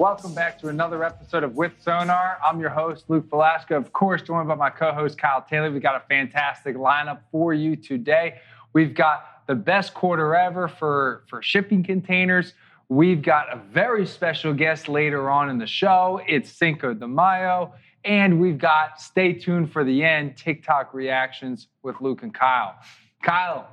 Welcome back to another episode of With Sonar. I'm your host, Luke Velasco. Of course, joined by my co host, Kyle Taylor. We've got a fantastic lineup for you today. We've got the best quarter ever for, for shipping containers. We've got a very special guest later on in the show. It's Cinco de Mayo. And we've got, stay tuned for the end, TikTok reactions with Luke and Kyle. Kyle,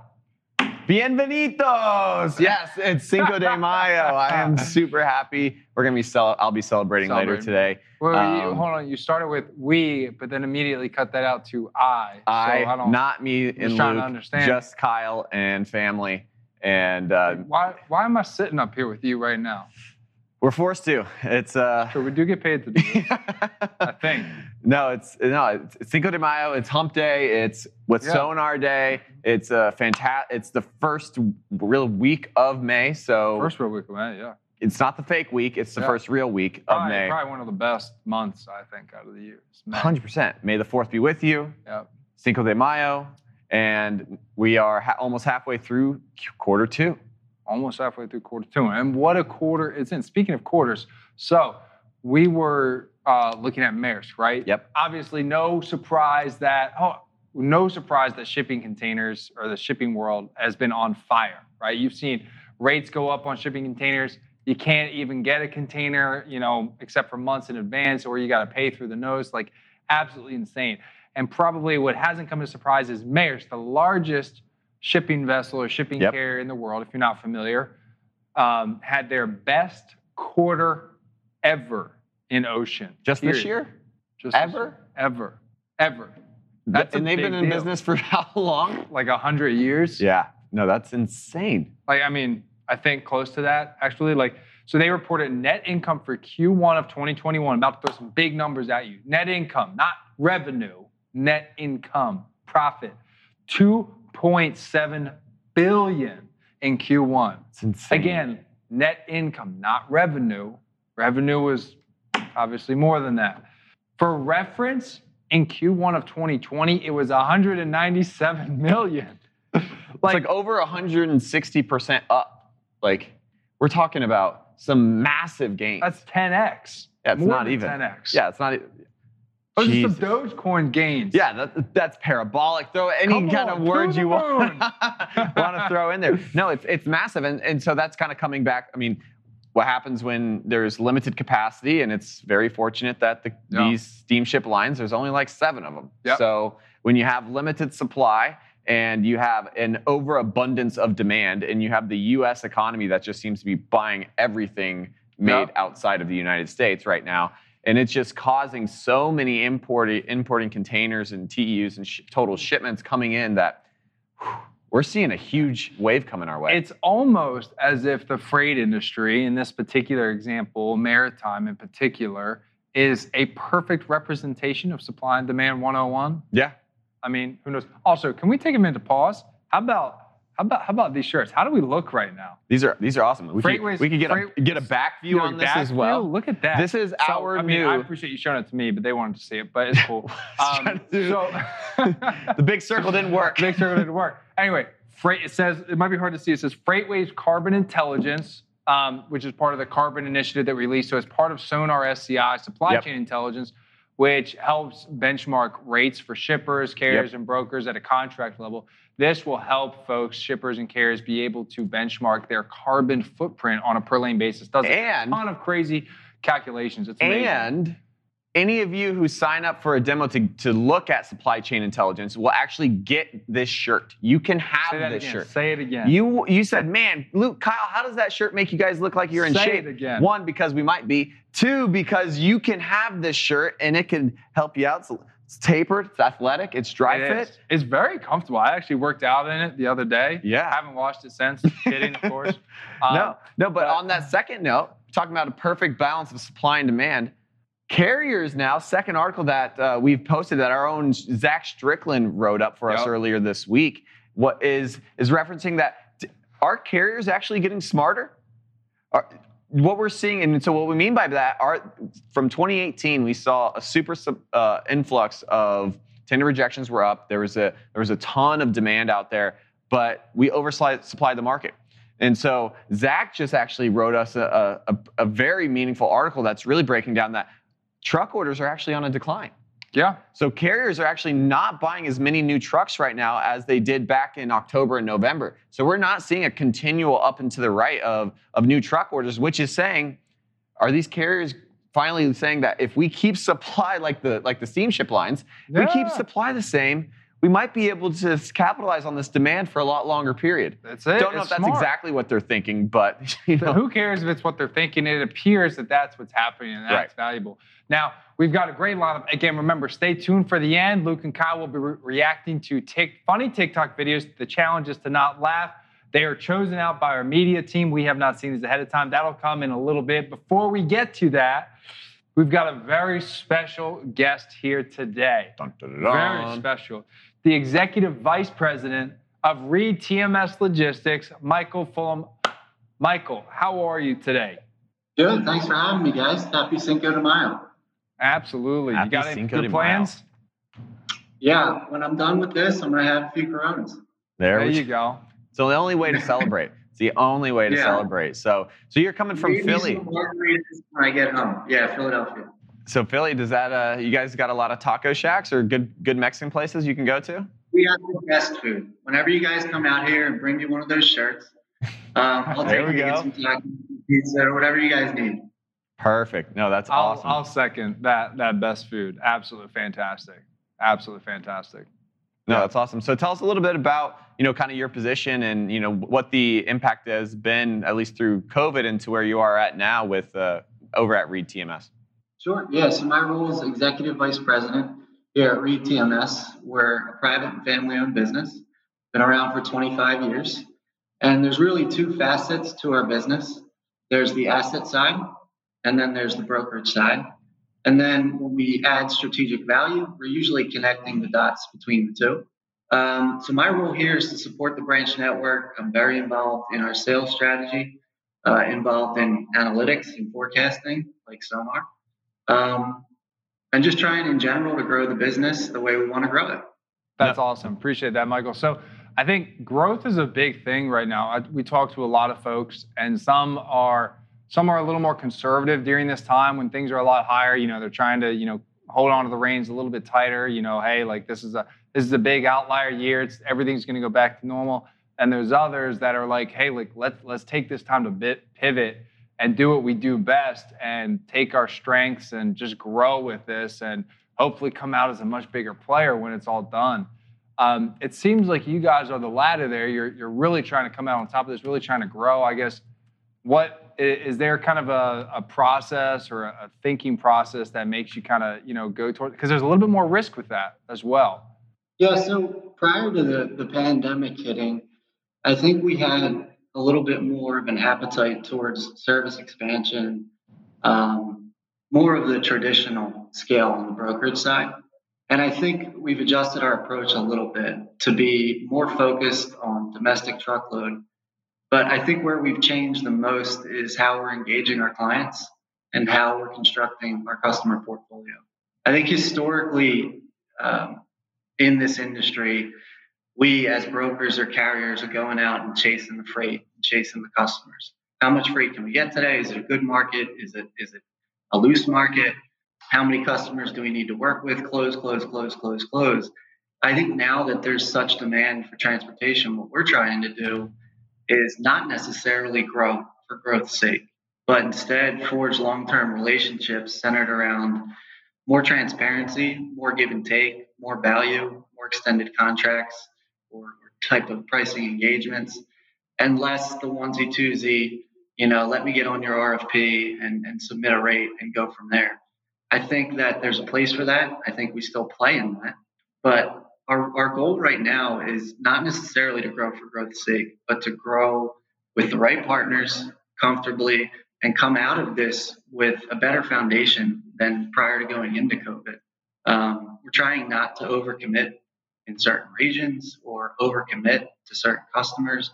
Bienvenidos! Yes, it's Cinco de Mayo. I am super happy. We're gonna be cel- I'll be celebrating, later today. well, you, Um, hold on. You started with we, but then immediately cut that out to I. I, so I don't. not me and Luke, understand. just Kyle and family, and uh, why? Why am I sitting up here with you right now? We're forced to. It's uh, So we do get paid to do this. I think. no, it's no, it's, Cinco de Mayo. It's Hump Day. It's with Yeah. Sonar Day. It's a fantastic. It's the first real week of May. So First real week of May, yeah. it's not the fake week. It's the Yeah. first real week of May. probably one of the best months I think out of the year. Hundred percent. May the fourth be with you. Yeah. Cinco de Mayo, and we are ha- almost halfway through quarter two. Almost halfway through quarter two, and what a quarter it's in. Speaking of quarters, so we were uh, looking at Maersk, right? Yep. Obviously, no surprise that oh, no surprise that shipping containers or the shipping world has been on fire, right? You've seen rates go up on shipping containers. You can't even get a container, you know, except for months in advance, or you got to pay through the nose. Like, absolutely insane. And probably what hasn't come as a surprise is Maersk, the largest shipping vessel or shipping Yep. carrier in the world, if you're not familiar, um, had their best quarter ever in ocean. Just this year, Just Ever? Ever. Ever. That's and they've been in deal. business for how long? Like a hundred years. Yeah, no, that's insane. Like, I mean, I think close to that, actually. Like, so they reported net income for Q1 of 2021. About to throw some big numbers at you. Net income, not revenue, net income, profit. 2.7 billion in Q1. It's insane. Again, net income, not revenue. Revenue was obviously more than that. For reference, in Q1 of 2020, it was 197 million. it's like over 160 percent up. Like we're talking about some massive gains. That's 10x. yeah, it's more not even. 10x. Yeah, it's not. Oh, e- Those are some Dogecoin gains. Yeah, that, that's parabolic. Throw any Come kind on, of words you want, want to throw in there. No, it's it's massive, and and so that's kind of coming back. I mean, what happens when there's limited capacity, and it's very fortunate that the, Yeah. these steamship lines, there's only like seven of them. Yep. So when you have limited supply and you have an overabundance of demand, and you have the U.S. economy that just seems to be buying everything made Yep. outside of the United States right now. And it's just causing so many importing, importing containers and TEUs and sh- total shipments coming in that whew, we're seeing a huge wave coming our way. It's almost as if the freight industry, in this particular example, maritime in particular, is a perfect representation of supply and demand 101. yeah. I mean, who knows? Also, can we take a minute to pause? How about how about how about these shirts? How do we look right now? These are these are awesome. We could, we could get a get a back view on this back as well. view? Look at that. This is So, our I mean, new I appreciate you showing it to me, but they wanted to see it. But it's cool. Um, Trying to do- so the big circle didn't work. Make sure it didn't work. Anyway, freight. It says it might be hard to see. It says FreightWaves Carbon Intelligence, um, which is part of the Carbon Initiative that we released. So it's part of Sonar SCI Supply Yep. Chain Intelligence, which helps benchmark rates for shippers, carriers, and brokers at a contract level. This will help folks, shippers, and carriers be able to benchmark their carbon footprint on a per lane basis. Does a ton of crazy calculations. It's amazing. And any of you who sign up for a demo to, to look at supply chain intelligence will actually get this shirt. You can have this again. shirt. Say it again. You you said, man, Luke, Kyle, how does that shirt make you guys look like you're in Say shape? it again. One, because we might be. Two, because you can have this shirt and it can help you out. So it's tapered, it's athletic, it's dry It fit. is. It's very comfortable. I actually worked out in it the other day. Yeah. I haven't washed it since. Kidding, of course. Um, no, no, but but- on that second note, talking about a perfect balance of supply and demand, carriers now, second article that uh, we've posted that our own Zach Strickland wrote up for us earlier this week, what is is referencing that are carriers actually getting smarter? Are, what we're seeing, and so what we mean by that are from 2018, we saw a super uh, influx of tender rejections were up. There was a there was a ton of demand out there, but we oversupplied the market. And so Zach just actually wrote us a, a, a very meaningful article that's really breaking down that truck orders are actually on a decline. Yeah. So carriers are actually not buying as many new trucks right now as they did back in October and November. So we're not seeing a continual up and to the right of, of new truck orders, which is saying, are these carriers finally saying that if we keep supply like the like the steamship lines, yeah. we keep supply the same, we might be able to capitalize on this demand for a lot longer period. That's it. Don't know it's if that's smart. exactly what they're thinking, but you know. who cares if it's what they're thinking? It appears that that's what's happening, and that's right. valuable. Now we've got a great lineup. Again, remember, stay tuned for the end. Luke and Kyle will be re- reacting to tic- funny TikTok videos. The challenge is to not laugh. They are chosen out by our media team. We have not seen these ahead of time. That'll come in a little bit. Before we get to that, we've got a very special guest here today. Dun, dun, dun, very special the Executive Vice President of Reed TMS Logistics, Michael Fullam. Michael, how are you today? Good. Thanks for having me, guys. Happy Cinco de Mayo. Absolutely. Happy you got any Cinco good plans? Yeah. When I'm done with this, I'm going to have a few Coronas. There, there you go. So the only way to celebrate. It's the only way to yeah. celebrate. So, so you're coming from Maybe Philly. When I get home, yeah, Philadelphia. So Philly, does that uh, you guys got a lot of taco shacks or good good Mexican places you can go to? We have the best food. Whenever you guys come out here and bring me one of those shirts, um, I'll take you some taco, pizza, or whatever you guys need. Perfect. No, that's I'll, awesome. I'll second that that best food. Absolutely fantastic. Absolutely fantastic. No, that's awesome. So tell us a little bit about, you know, kind of your position and, you know, what the impact has been, at least through COVID, into where you are at now with uh, over at Reed TMS. Sure. Yeah. So my role is executive vice president here at Reed TMS. We're a private and family-owned business. Been around for 25 years, and there's really two facets to our business. There's the asset side, and then there's the brokerage side. And then when we add strategic value, we're usually connecting the dots between the two. Um, so my role here is to support the branch network. I'm very involved in our sales strategy, uh, involved in analytics and forecasting, like Sonar um, and just trying in general to grow the business the way we want to grow it. That's awesome. Appreciate that, Michael. So I think growth is a big thing right now. I, we talk to a lot of folks, and some are some are a little more conservative during this time when things are a lot higher. You know, they're trying to you know hold on to the reins a little bit tighter. You know, hey, like this is a this is a big outlier year. It's everything's going to go back to normal. And there's others that are like, hey, like let's let's take this time to bit, pivot and do what we do best and take our strengths and just grow with this and hopefully come out as a much bigger player when it's all done. Um, it seems like you guys are the ladder there. You're, you're really trying to come out on top of this, really trying to grow. I guess, what is there kind of a, a process or a, thinking process that makes you kind of, you know, go toward, because there's a little bit more risk with that as well. Yeah. So prior to the, the pandemic hitting, I think we had a little bit more of an appetite towards service expansion, um, more of the traditional scale on the brokerage side. And I think we've adjusted our approach a little bit to be more focused on domestic truckload. But I think where we've changed the most is how we're engaging our clients and how we're constructing our customer portfolio. I think historically um, in this industry, we as brokers or carriers are going out and chasing the freight, chasing the customers. How much freight can we get today? Is it a good market? Is it is it a loose market? How many customers do we need to work with? Close, close, close, close, close. I think now that there's such demand for transportation, what we're trying to do is not necessarily grow for growth's sake, but instead forge long-term relationships centered around more transparency, more give and take, more value, more extended contracts, or, or type of pricing engagements, and less the onesie twosie. You know, let me get on your RFP and, and submit a rate and go from there. I think that there's a place for that. I think we still play in that, but our, our goal right now is not necessarily to grow for growth's sake, but to grow with the right partners comfortably and come out of this with a better foundation than prior to going into COVID. Um, we're trying not to overcommit in certain regions or overcommit to certain customers.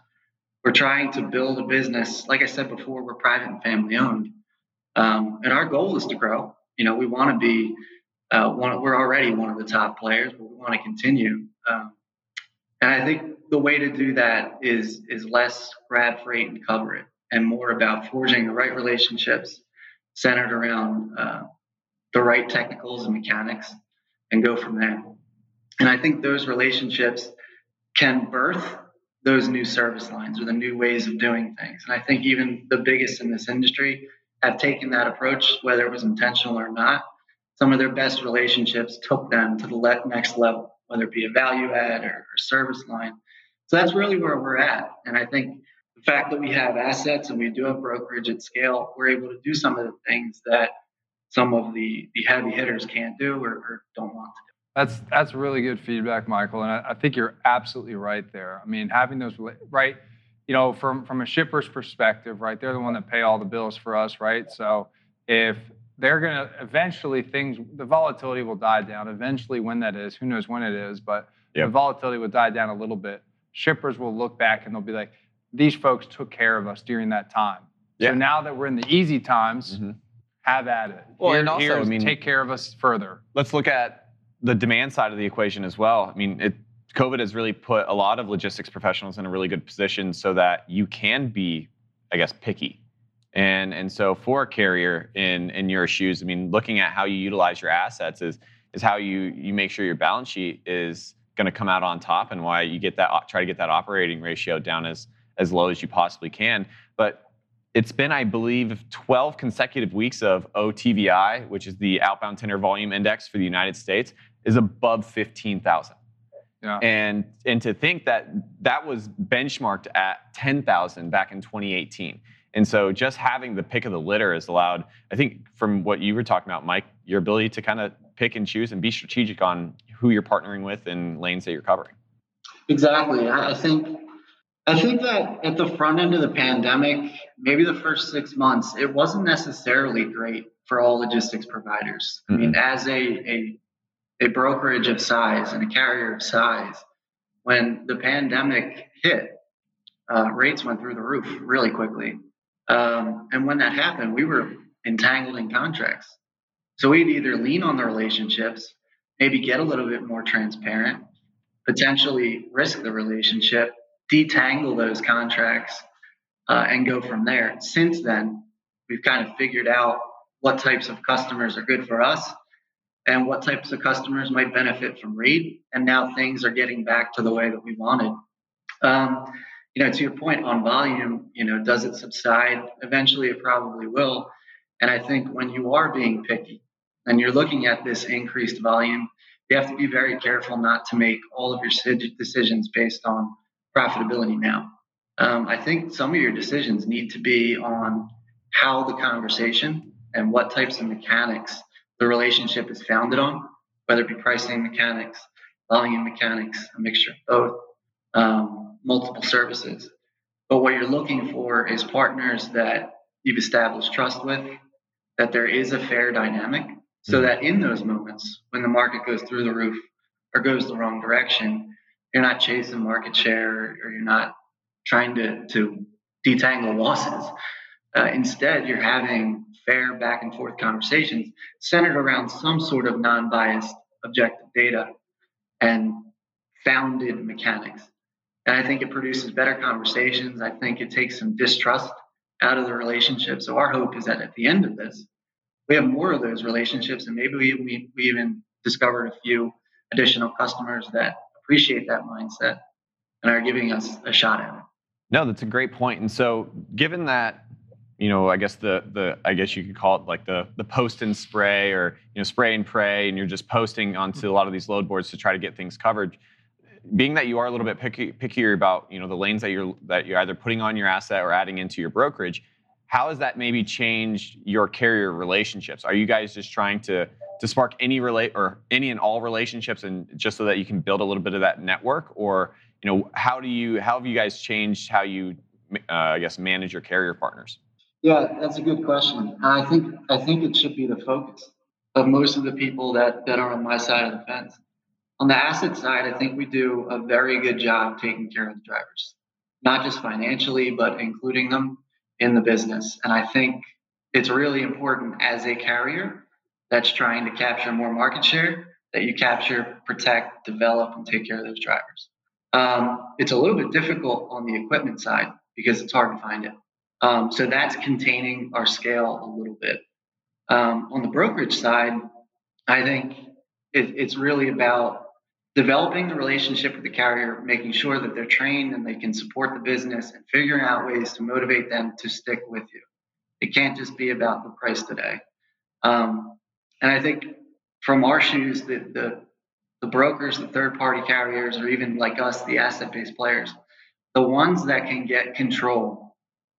We're trying to build a business. Like I said before, we're private and family owned. Um, and our goal is to grow. You know, we want to be uh, one, we're already one of the top players, but we want to continue. Um, and I think the way to do that is is less grab freight and cover it, and more about forging the right relationships centered around uh, the right technicals and mechanics, and go from there. And I think those relationships can birth those new service lines or the new ways of doing things. And I think even the biggest in this industry have taken that approach, whether it was intentional or not. Some of their best relationships took them to the next level, whether it be a value add or, or service line. So that's really where we're at. And I think the fact that we have assets and we do have brokerage at scale, we're able to do some of the things that some of the, the heavy hitters can't do or, or don't want to do. That's that's really good feedback, Michael, and I, I, think you're absolutely right there. I mean, having those right, you know, from from a shipper's perspective, right, they're the one that pay all the bills for us, right? So if they're going to eventually things, the volatility will die down. Eventually, when that is, who knows when it is, but yep. the volatility will die down a little bit. Shippers will look back and they'll be like, these folks took care of us during that time. So now that we're in the easy times, mm-hmm. have at it. Well, Here, and also, I mean, take care of us further. Let's look at the demand side of the equation as well. I mean, it, COVID has really put a lot of logistics professionals in a really good position so that you can be, I guess, picky. And and so for a carrier in in your shoes, I mean, looking at how you utilize your assets is is how you you make sure your balance sheet is going to come out on top, and why you get that try to get that operating ratio down as as low as you possibly can. But it's been, I believe, 12 consecutive weeks of OTVI, which is the outbound tender volume index for the United States, is above 15,000. Yeah. And and to think that that was benchmarked at 10,000 back in 2018. And so just having the pick of the litter has allowed, I think, from what you were talking about, Mike, your ability to kind of pick and choose and be strategic on who you're partnering with and lanes that you're covering. Exactly. I think I think that at the front end of the pandemic, maybe the first six months, it wasn't necessarily great for all logistics providers. Mm-hmm. I mean, as a, a a brokerage of size and a carrier of size, when the pandemic hit, uh, rates went through the roof really quickly. Um, and when that happened, we were entangled in contracts. So we'd either lean on the relationships, maybe get a little bit more transparent, potentially risk the relationship, detangle those contracts, uh, and go from there. Since then, we've kind of figured out what types of customers are good for us and what types of customers might benefit from Reed. And now things are getting back to the way that we wanted. Um, you know, to your point on volume, you know, does it subside? Eventually, it probably will. And I think when you are being picky and you're looking at this increased volume, you have to be very careful not to make all of your decisions based on profitability now. Um, I think some of your decisions need to be on how the conversation and what types of mechanics the relationship is founded on, whether it be pricing mechanics, volume mechanics, a mixture of both, um, multiple services. But what you're looking for is partners that you've established trust with, that there is a fair dynamic, so mm-hmm. that in those moments when the market goes through the roof or goes the wrong direction, you're not chasing market share or you're not trying to, to detangle losses. Uh, instead, you're having fair back and forth conversations centered around some sort of non biased objective data and founded mechanics. And I think it produces better conversations. I think it takes some distrust out of the relationship. So our hope is that at the end of this, we have more of those relationships, and maybe we, we, we even discovered a few additional customers that appreciate that mindset and are giving us a shot at it. No, that's a great point. And so, given that you know, I guess the the I guess you could call it like the the post and spray or you know spray and pray, and you're just posting onto a lot of these load boards to try to get things covered. Being that you are a little bit picky, pickier about you know the lanes that you're that you're either putting on your asset or adding into your brokerage, how has that maybe changed your carrier relationships? Are you guys just trying to to spark any relate or any and all relationships, and just so that you can build a little bit of that network, or you know how do you how have you guys changed how you uh, I guess manage your carrier partners? Yeah, that's a good question. I think I think it should be the focus of most of the people that, that are on my side of the fence. On the asset side, I think we do a very good job taking care of the drivers, not just financially, but including them in the business. And I think it's really important as a carrier that's trying to capture more market share that you capture, protect, develop, and take care of those drivers. Um, it's a little bit difficult on the equipment side because it's hard to find it. Um, so that's containing our scale a little bit. Um, on the brokerage side, I think it, it's really about developing the relationship with the carrier, making sure that they're trained and they can support the business, and figuring out ways to motivate them to stick with you. It can't just be about the price today. Um, and I think from our shoes, the, the, the brokers, the third party carriers, or even like us, the asset based players, the ones that can get control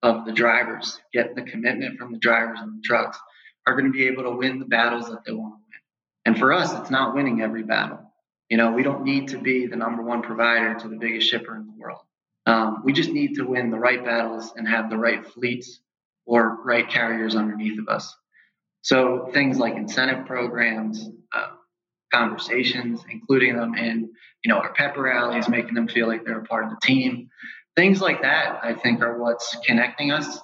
of the drivers, get the commitment from the drivers and the trucks, are going to be able to win the battles that they want to win. And for us, it's not winning every battle. You know, we don't need to be the number one provider to the biggest shipper in the world. Um, we just need to win the right battles and have the right fleets or right carriers underneath of us. So things like incentive programs, uh, conversations, including them in, you know, our pepper rallies, making them feel like they're a part of the team. Things like that, I think, are what's connecting us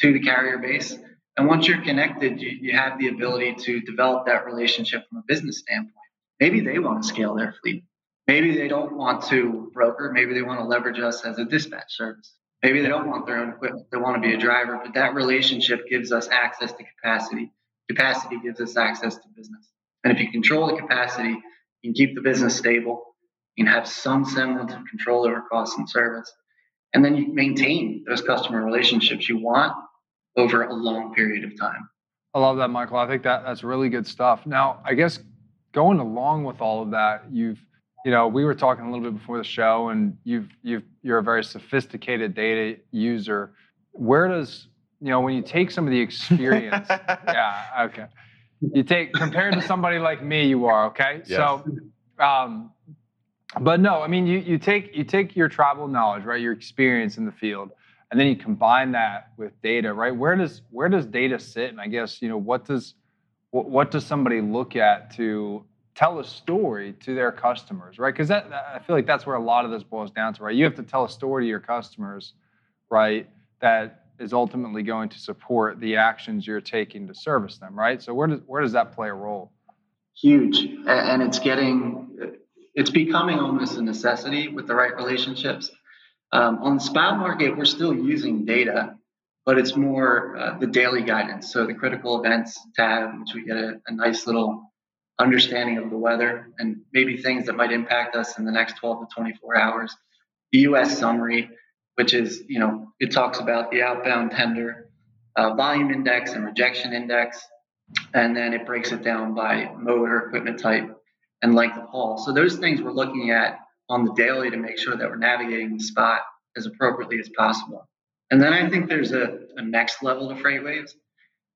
to the carrier base. And once you're connected, you, you have the ability to develop that relationship from a business standpoint. Maybe they want to scale their fleet. Maybe they don't want to broker. Maybe they want to leverage us as a dispatch service. Maybe they don't want their own equipment. They want to be a driver, but that relationship gives us access to capacity Capacity gives us access to business. And if you control the capacity, you can keep the business stable, you can have some semblance of control over costs and service, and then you maintain those customer relationships you want over a long period of time. I love that, Michael. I think that that's really good stuff. Now, I guess going along with all of that, you've you know, we were talking a little bit before the show, and you've you've you're a very sophisticated data user. Where does you know, when you take some of the experience, yeah, okay. You take compared to somebody like me, you are okay. Yes. So, um, but no, I mean, you you take you take your tribal knowledge, right, your experience in the field, and then you combine that with data, right? Where does where does data sit? And I guess you know what does what, what does somebody look at to tell a story to their customers, right? Because that, that I feel like that's where a lot of this boils down to, right? You have to tell a story to your customers, right? That is ultimately going to support the actions you're taking to service them, right? So where does where does that play a role? Huge, and it's getting it's becoming almost a necessity with the right relationships. Um, on the spot market, we're still using data, but it's more uh, the daily guidance. So the critical events tab, which we get a, a nice little understanding of the weather and maybe things that might impact us in the next 12 to 24 hours. The U.S. summary, which is, you know, it talks about the outbound tender uh, volume index and rejection index, and then it breaks it down by mode or equipment type and length of haul. So those things we're looking at on the daily to make sure that we're navigating the spot as appropriately as possible. And then I think there's a, a next level of FreightWaves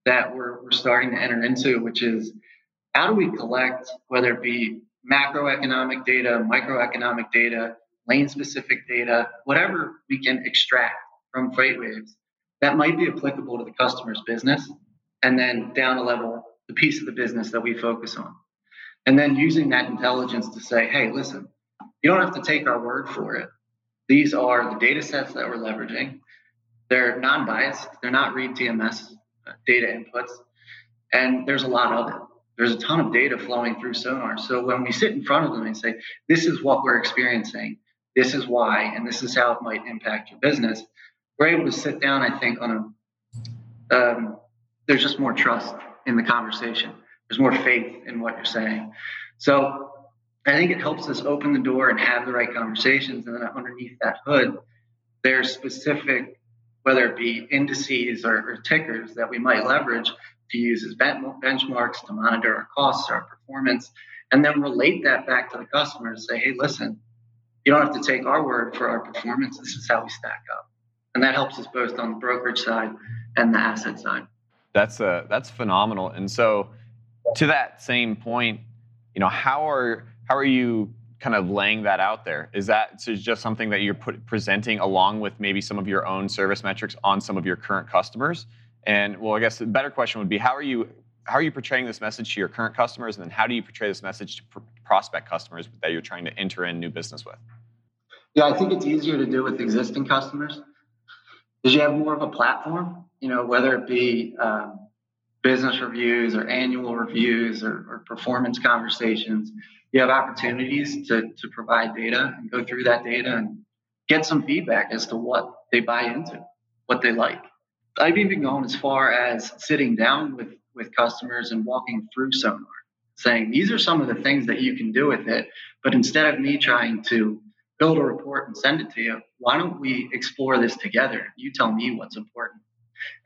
that we're, we're starting to enter into, which is how do we collect, whether it be macroeconomic data, microeconomic data, lane specific data, whatever we can extract from FreightWaves that might be applicable to the customer's business. And then down a level, the piece of the business that we focus on. And then using that intelligence to say, hey, listen, you don't have to take our word for it. These are the data sets that we're leveraging. They're non biased, they're not Reed TMS uh, data inputs. And there's a lot of it. There's a ton of data flowing through Sonar. So when we sit in front of them and say, this is what we're experiencing, this is why, and this is how it might impact your business. We're able to sit down, I think, on a, um, there's just more trust in the conversation. There's more faith in what you're saying. So I think it helps us open the door and have the right conversations. And then underneath that hood, there's specific, whether it be indices or, or tickers that we might leverage to use as benchmarks to monitor our costs, our performance, and then relate that back to the customer and say, hey, listen, you don't have to take our word for our performance. This is how we stack up. And that helps us both on the brokerage side and the asset side. That's uh, that's phenomenal. And so to that same point, you know, how are how are you kind of laying that out there? Is that so just something that you're put, presenting along with maybe some of your own service metrics on some of your current customers? And well, I guess the better question would be how are you how are you portraying this message to your current customers, and then how do you portray this message to pr- prospect customers that you're trying to enter in new business with? Yeah, I think it's easier to do with existing customers because you have more of a platform. You know, whether it be um, business reviews or annual reviews or, or performance conversations, you have opportunities to, to provide data and go through that data and get some feedback as to what they buy into, what they like. I've even gone as far as sitting down with, with customers and walking through Sonar, saying, these are some of the things that you can do with it. But instead of me trying to build a report and send it to you, why don't we explore this together? You tell me what's important.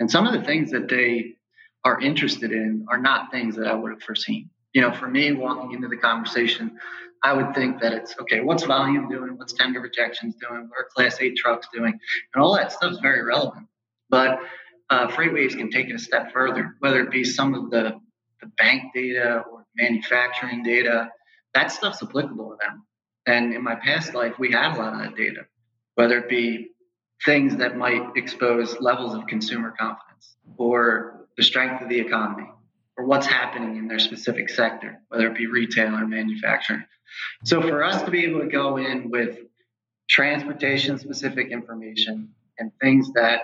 And some of the things that they are interested in are not things that I would have foreseen. You know, for me, walking into the conversation, I would think that it's okay, what's volume doing? What's tender rejections doing? What are class eight trucks doing? And all that stuff is very relevant. But uh, FreightWaves can take it a step further, whether it be some of the, the bank data or manufacturing data. That stuff's applicable to them. And in my past life, we had a lot of that data, whether it be things that might expose levels of consumer confidence or the strength of the economy or what's happening in their specific sector, whether it be retail or manufacturing. So for us to be able to go in with transportation specific information and things that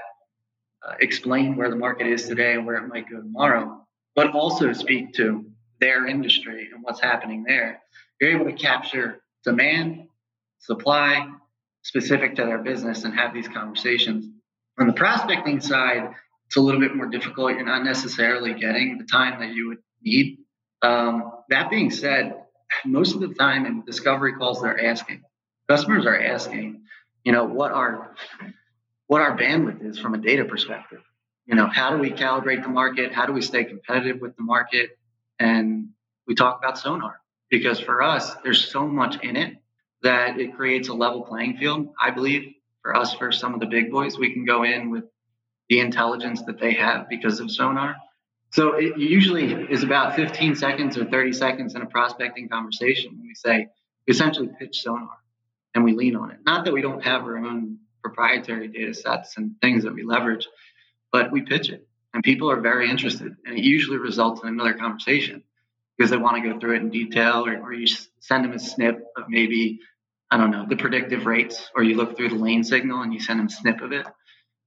uh, explain where the market is today and where it might go tomorrow, but also speak to their industry and what's happening there, you're able to capture demand, supply, specific to their business and have these conversations. On the prospecting side, it's a little bit more difficult. You're not necessarily getting the time that you would need. Um, that being said, most of the time in discovery calls, they're asking. Customers are asking, you know, what our what our bandwidth is from a data perspective. You know, how do we calibrate the market? How do we stay competitive with the market? And we talk about sonar because for us, there's so much in it that it creates a level playing field. I believe for us, for some of the big boys, we can go in with the intelligence that they have because of sonar. So it usually is about 15 seconds or 30 seconds in a prospecting conversation. We say, we essentially pitch sonar and we lean on it. Not that we don't have our own proprietary data sets and things that we leverage, but we pitch it and people are very interested. And it usually results in another conversation because they want to go through it in detail or, or you send them a snip of maybe, I don't know, the predictive rates, or you look through the lane signal and you send them a snip of it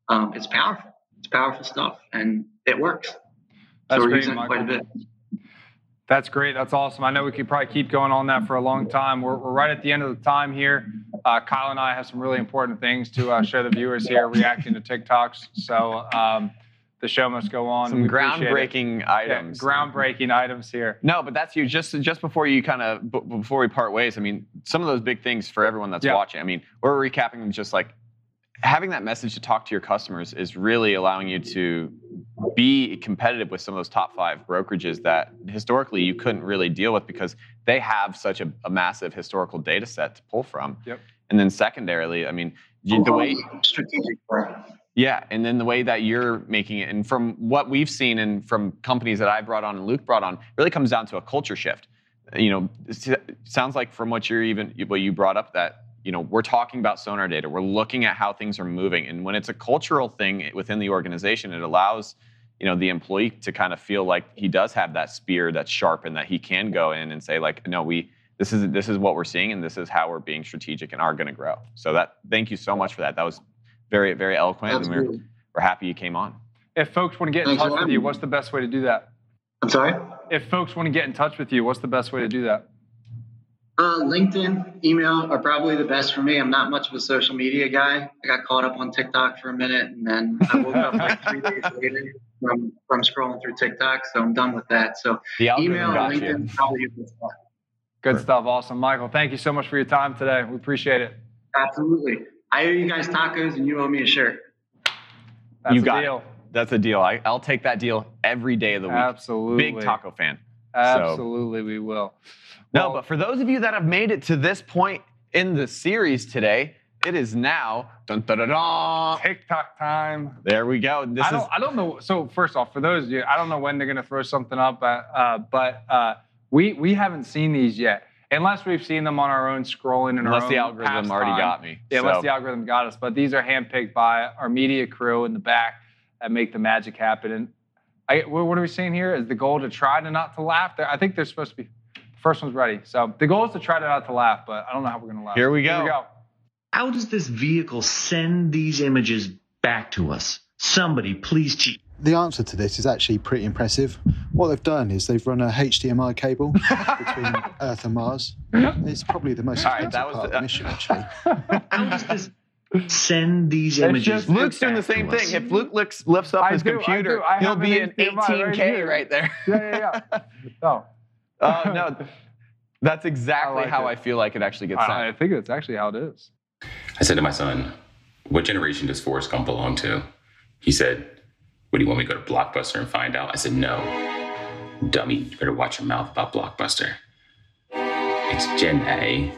um, it's powerful. It's powerful stuff, and it works. That's so we're great, using Michael. it quite a bit. That's great. That's awesome. I know we could probably keep going on that for a long time. We're, we're right at the end of the time here. Uh, Kyle and I have some really important things to uh, show the viewers here reacting to TikToks. So um, the show must go on. Some We appreciate it. groundbreaking Yeah, items. groundbreaking items here. No, but that's you. Just just before you kind of b- before we part ways, I mean, some of those big things for everyone that's Yeah. watching. I mean, we're recapping them just like having that message to talk to your customers is really allowing you to be competitive with some of those top five brokerages that historically you couldn't really deal with because they have such a, a massive historical data set to pull from. Yep. And then secondarily, I mean, you- the way strategic play. yeah, and then the way that you're making it, and from what we've seen, and from companies that I brought on and Luke brought on, really comes down to a culture shift. You know, it sounds like from what you're even what you brought up that you know we're talking about sonar data, we're looking at how things are moving, and when it's a cultural thing within the organization, it allows you know the employee to kind of feel like he does have that spear that's sharp and that he can go in and say like, no, we this is this is what we're seeing and this is how we're being strategic and are going to grow. So that thank you so much for that. That was very very eloquent and we're, we're happy you came on. If folks want to get in Thanks touch with you, what's the best way to do that? I'm sorry. If folks want to get in touch with you, what's the best way to do that? Uh, LinkedIn, email are probably the best for me. I'm not much of a social media guy. I got caught up on TikTok for a minute, and then I woke up like three days later from from scrolling through TikTok. So I'm done with that. So The email got and you. LinkedIn probably is the spot. Good stuff. Awesome. Michael, thank you so much for your time today. We appreciate it. Absolutely. I owe you guys tacos, and you owe me a shirt. That's You a got it. deal. That's a deal. I, I'll take that deal every day of the week. Absolutely. Big taco fan. Absolutely, we will. No, Well, but for those of you that have made it to this point in the series today, it is now dun, dun, dun, dun. TikTok time. There we go. This I is don't, I don't know. So first off, for those of you, I don't know when they're going to throw something up, uh, uh, but uh, we we haven't seen these yet, unless we've seen them on our own scrolling in unless our the own algorithm already pastime. got me. Yeah, unless the algorithm got us. But these are handpicked by our media crew in the back that make the magic happen. And I, what are we saying here? Is the goal to try to not to laugh? I think they're supposed to be. First one's ready. So the goal is to try to not to laugh, but I don't know how we're going to laugh. Here we go. Here we go. go. How does this vehicle send these images back to us? Somebody please cheat. the answer to this is actually pretty impressive. What they've done is they've run a HDMI cable between Earth and Mars. It's probably the most All right, expensive that was part of the- the mission, actually. How does this send these images? just- Luke's doing the same thing. If Luke looks, lifts up I his do, I computer, do. I he'll be an in 18K here. right there. Yeah, yeah, yeah. Oh, Oh no, that's exactly like how it. I feel like it actually gets I, I think that's actually how it is. I said to my son, What generation does Forrest Gump belong to? He said, What do you want me to go to Blockbuster and find out? I said, No. Dummy, you better watch your mouth about Blockbuster. It's Gen A.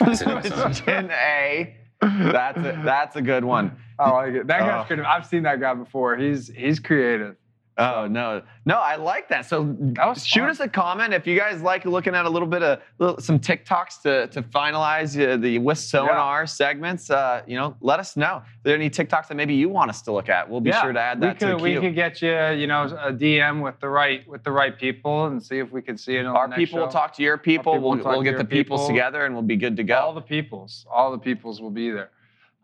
I said to my son, Gen A. That's a, that's a good one. I like it. That guy's Oh. creative. I've seen that guy before. He's he's creative. Oh no, no, I like that. So shoot fun. us a comment if you guys like looking at a little bit of little, some TikToks to to finalize uh, the with sonar segments. Uh, you know, let us know. If there are any TikToks that maybe you want us to look at? We'll be Yeah, sure to add we that could, to the We queue. could get you, you know, a DM with the right with the right people and see if we can see it on Our the next people will talk to your people. people We'll, we'll get the peoples people. together and we'll be good to go. All the peoples, all the peoples will be there.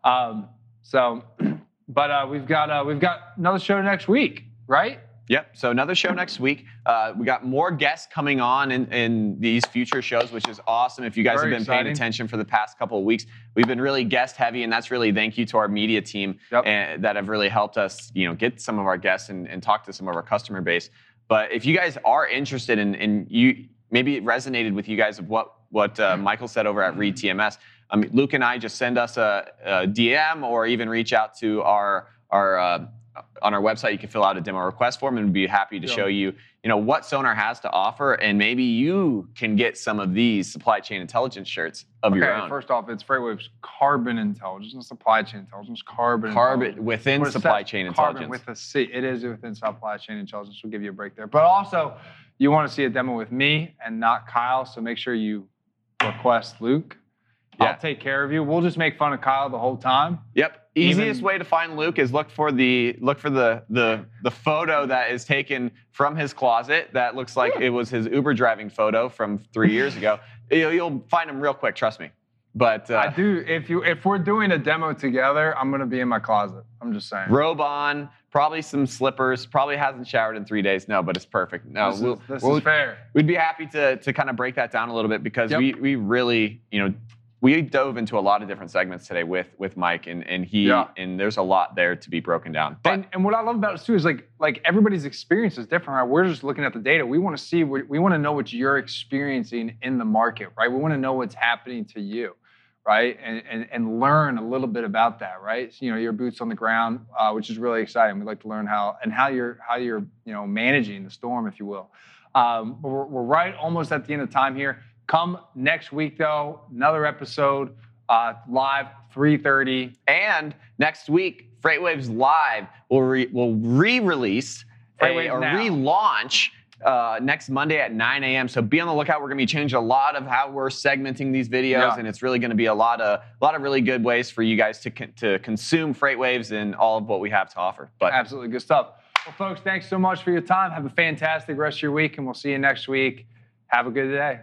Um, so, but uh, we've got uh, we've got another show next week, right? Yep. So another show next week. Uh, we got more guests coming on in, in these future shows, which is awesome. If you guys Very have been paying attention for the past couple of weeks, we've been really guest heavy, and that's really thank you to our media team Yep. uh, that have really helped us, you know, get some of our guests and, and talk to some of our customer base. But if you guys are interested in, in you, maybe it resonated with you guys of what what uh, Michael said over at Reed TMS. I mean, Luke and I just send us a, a DM or even reach out to our our uh, on our website. You can fill out a demo request form, and we'd be happy to Yeah. show you, you know, what Sonar has to offer, and maybe you can get some of these supply chain intelligence shirts of your own. first off, it's FreightWave's carbon intelligence, not supply chain intelligence. Carbon. Carbon within supply chain carbon intelligence. with a C. It is within supply chain intelligence. We'll give you a break there. But also, you want to see a demo with me and not Kyle, so make sure you request Luke. Yeah. I'll take care of you. We'll just make fun of Kyle the whole time. Yep. Easiest Even- way to find Luke is look for the look for the the the photo that is taken from his closet that looks like it was his Uber driving photo from three years ago. You'll, you'll find him real quick, trust me. But I uh, do. If you if we're doing a demo together, I'm gonna be in my closet. I'm just saying. robe on, probably some slippers, probably hasn't showered in three days. No, but it's perfect. No, this we'll, is, this we'll- is fair. we'd be happy to to kind of break that down a little bit because Yep. we we really you know we dove into a lot of different segments today with with Mike and and he Yeah. and there's a lot there to be broken down. But and, and what I love about it too is like like everybody's experience is different. Right? We're just looking at the data. We want to see. what- We want to know what you're experiencing in the market, right? We want to know what's happening to you, right? And and, and learn a little bit about that, right? So, you know, your boots on the ground, uh, which is really exciting. We'd like to learn how and how you're how you're you know managing the storm, if you will. Um, but we're, we're right almost at the end of time here. Come next week though, another episode uh, live 3:30. And next week, FreightWaves Live will re, will re-release a, or Now. relaunch uh, next Monday at 9 a.m. So be on the lookout. We're going to be changing a lot of how we're segmenting these videos, Yeah. and it's really going to be a lot of a lot of really good ways for you guys to con- to consume FreightWaves and all of what we have to offer. But Absolutely good stuff. Well, folks, thanks so much for your time. Have a fantastic rest of your week, and we'll see you next week. Have a good day.